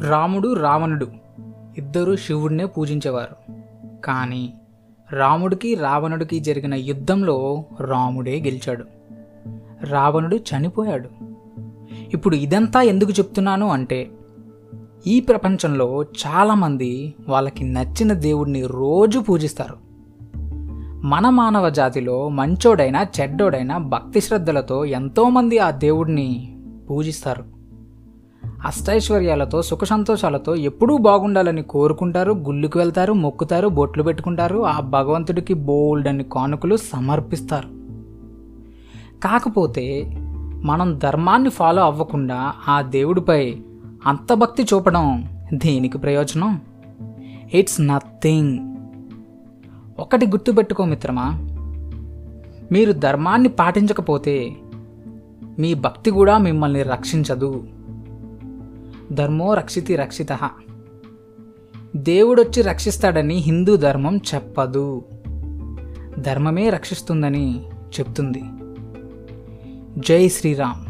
రాముడు రావణుడు. ఇద్దరు శివుడినే పూజించేవారు. కానీ రాముడికి రావణుడికి జరిగిన యుద్ధంలో రాముడే గెలిచాడు. రావణుడు చనిపోయాడు. ఇప్పుడు ఇదంతా ఎందుకు చెప్తున్నాను అంటే ఈ ప్రపంచంలో చాలామంది వాళ్ళకి నచ్చిన దేవుడిని రోజు పూజిస్తారు. మన మానవ జాతిలో మంచోడైనా చెడ్డోడైనా భక్తి శ్రద్ధలతో ఎంతోమంది ఆ దేవుడిని పూజిస్తారు. అష్టైశ్వర్యాలతో సుఖ సంతోషాలతో ఎప్పుడూ బాగుండాలని కోరుకుంటారు గుళ్ళుకు వెళ్తారు మొక్కుతారు బొట్లు పెట్టుకుంటారు ఆ భగవంతుడికి బోల్డ్ అని కానుకలు సమర్పిస్తారు. కాకపోతే మనం ధర్మాన్ని ఫాలో అవ్వకుండా ఆ దేవుడిపై అంత భక్తి చూపడం దేనికి ప్రయోజనం? ఇట్స్ నథింగ్ ఒకటి గుర్తుపెట్టుకో మిత్రమా మీరు ధర్మాన్ని పాటించకపోతే మీ భక్తి కూడా మిమ్మల్ని రక్షించదు. ధర్మో రక్షితి రక్షిత. దేవుడొచ్చి రక్షిస్తాడని హిందూ ధర్మం చెప్పదు. ధర్మమే రక్షిస్తుందని చెప్తుంది. జై శ్రీరామ్.